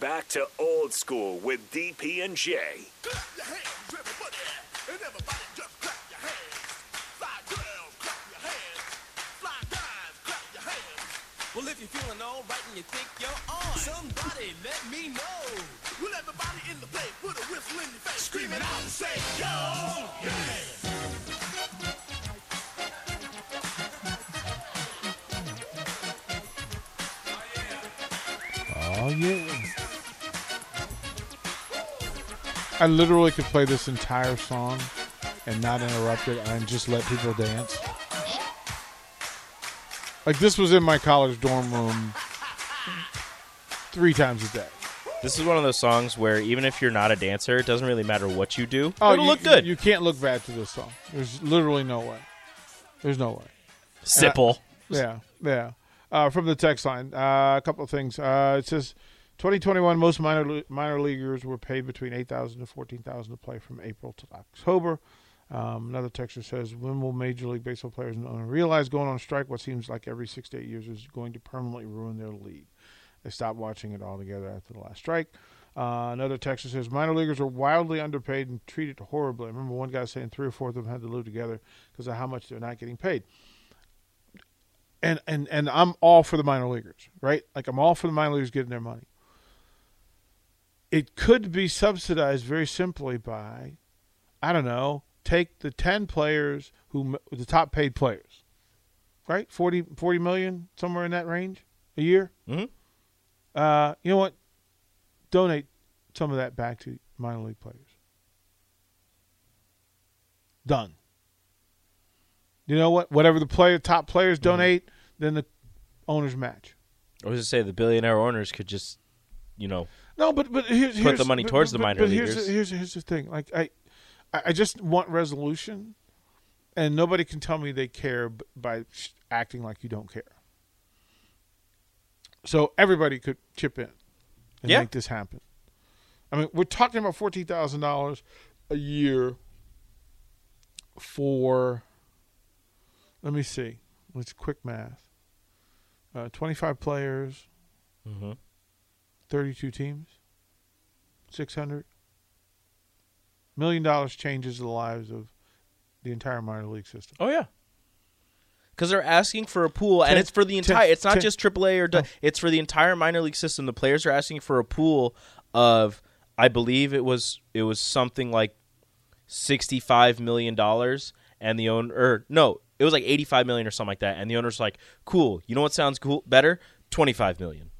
back to old school with DP and J. Clap your hands, everybody, and everybody just clap your hands. Fly girls, clap your hands. Fly guys, clap your hands. Well, if you're feeling all right and you think you're on, somebody let me know. Will everybody in the place put a whistle in your face, screaming out and say, Yo, yeah. Oh yeah. I literally could play this entire song and not interrupt it and just let people dance. Like this was in my college dorm room three times a day. This is one of those songs where even if you're not a dancer, it doesn't really matter what you do. Oh, It'll you, look good. You can't look bad to this song. There's literally no way. There's no way. Sipple. Yeah, yeah. Uh, from the text line, uh, a couple of things. Uh, it says, 2021, most minor minor leaguers were paid between 8000 to 14000 to play from April to October. Um, another texter says, when will Major League Baseball players realize going on strike what seems like every six to eight years is going to permanently ruin their league? They stopped watching it altogether after the last strike. Uh, another texter says, minor leaguers are wildly underpaid and treated horribly. I remember one guy saying three or four of them had to live together because of how much they're not getting paid and and and I'm all for the minor leaguers, right? Like I'm all for the minor leaguers getting their money. It could be subsidized very simply by, I don't know, take the ten players who the top paid players, right? 40, 40 million somewhere in that range a year. Mhm. Uh, you know what? Donate some of that back to minor league players. Done. You know what? Whatever the player top players donate, then the owners match. I was to say the billionaire owners could just, you know, No, but but here's, Put here's the money towards but- the minor but here's leaguers. the- Here's here's the thing. Like I, I just want resolution, and nobody can tell me they care by acting like you don't care. So everybody could chip in and Yeah. make this happen. I mean, we're talking about fourteen thousand dollars a year for. Let me see. Let's quick math. Uh, Twenty-five players. Mhm. 32 teams, 600 million dollars changes the lives of the entire minor league system. Oh yeah. Because they're asking for a pool, and it's for the ten- entire. It's not ten- just AAA or. du- It's for the entire minor league system. The players are asking for a pool of, I believe it was it was something like sixty five million dollars, and the owner or no, it was like eighty five million or something like that, and the owner's like, "Cool, you know what sounds cool better? Twenty five million.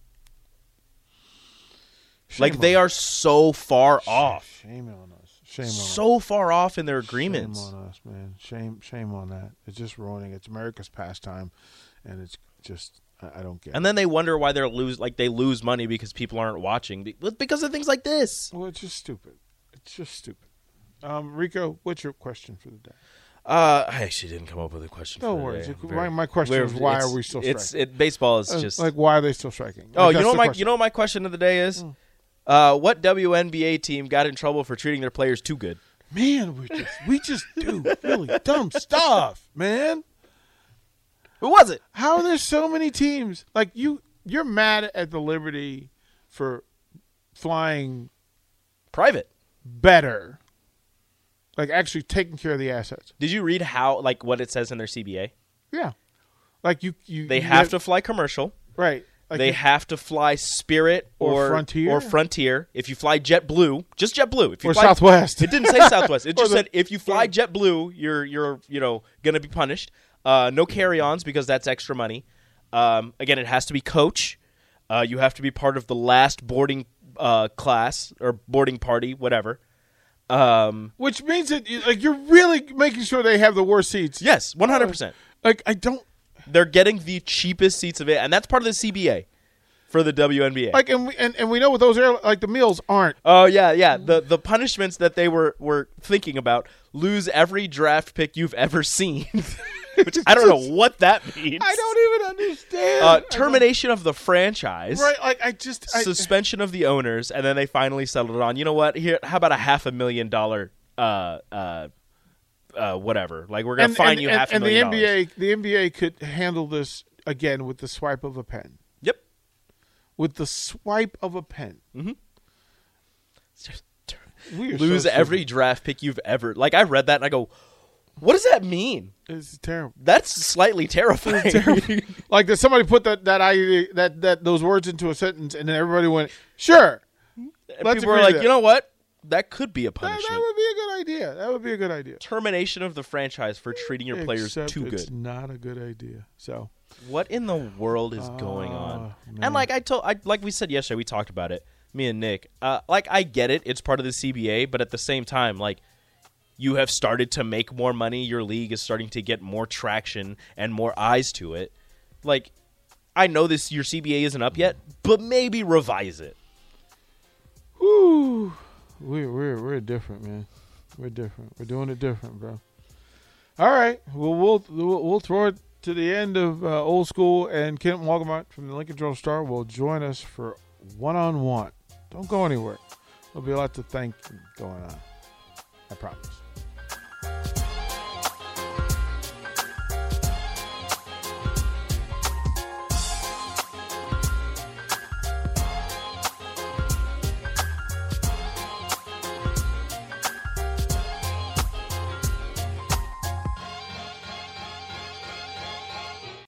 Shame Like they us. are so far off, Shame on us. Shame on us. so far off in their agreements. Shame on us, man. Shame, shame on that. It's just ruining. It's America's pastime, and it's just I, I don't get. It. And then they wonder why they're lose like they lose money because people aren't watching because of things like this. Well, it's just stupid. It's just stupid. Um, Rico, what's your question for the day? Uh, I actually didn't come up with a question. No for the worries. My- my question is, why are we still It's it, baseball is Uh, just like, why are they still striking? oh, Like, you know my question. you know what my question of the day is. Uh, what WNBA team got in trouble for treating their players too good? man, we just we just do really dumb stuff, man. Who was it? How are there so many teams? Like you, you're mad at the Liberty for flying Private. better, like actually taking care of the assets. Did you read how like what it says in their CBA? Yeah, like you, you They you have to fly commercial. right. Like they have to fly Spirit Or or, Frontier? or Frontier. If you fly JetBlue, just JetBlue. If you or fly, Southwest. It didn't say Southwest. It just the- said if you fly JetBlue, you're you're you know gonna be punished. Uh, no carry-ons because that's extra money. Um, again, it has to be coach. Uh, you have to be part of the last boarding uh, class or boarding party, whatever. Um, Which means that like you're really making sure they have the worst seats. yes, one hundred percent. Like I don't They're getting the cheapest seats of it, and that's part of the CBA for the WNBA. like, and we and, and we know what those air like the meals aren't. Oh yeah, yeah. The the punishments that they were were thinking about lose every draft pick you've ever seen. Which I don't know what that means. I don't even understand. Uh, termination of the franchise, Right, like I just I, suspension of the owners, and then they finally settled it on. You know what? Here, how about a half a million dollar, uh, uh, uh, whatever? Like we're gonna and, fine and, you and, half a and the million NBA the NBA could handle this again with the swipe of a pen. Yep. with the swipe of a pen. We are so Lose every draft pick you've ever. Like I read that and I go, what does that mean? It's terrible. That's slightly terrifying. Like that somebody put that that idea that that those words into a sentence, and then everybody went, "Sure." And Let's people agree like, you know what? That could be a punishment. that would be a good idea. That would be a good idea. Termination of the franchise for treating your players Except too it's good. Not a good idea. So What in the world is going on? Man. And like I told, I, like we said yesterday, we talked about it. Me and Nick. Uh, like I get it; it's part of the CBA, but at the same time, like you have started to make more money. Your league is starting to get more traction and more eyes to it. Like I know this your CBA isn't up yet, but maybe revise it. Whew. We're we're we're different, man. We're different. We're doing it different, bro. All right. Well, we'll we'll, we'll throw it to the end of uh, old school, and Kent Walgamot from the Lincoln Journal Star will join us for one on one. Don't go anywhere. There'll be a lot to thank going on. I promise.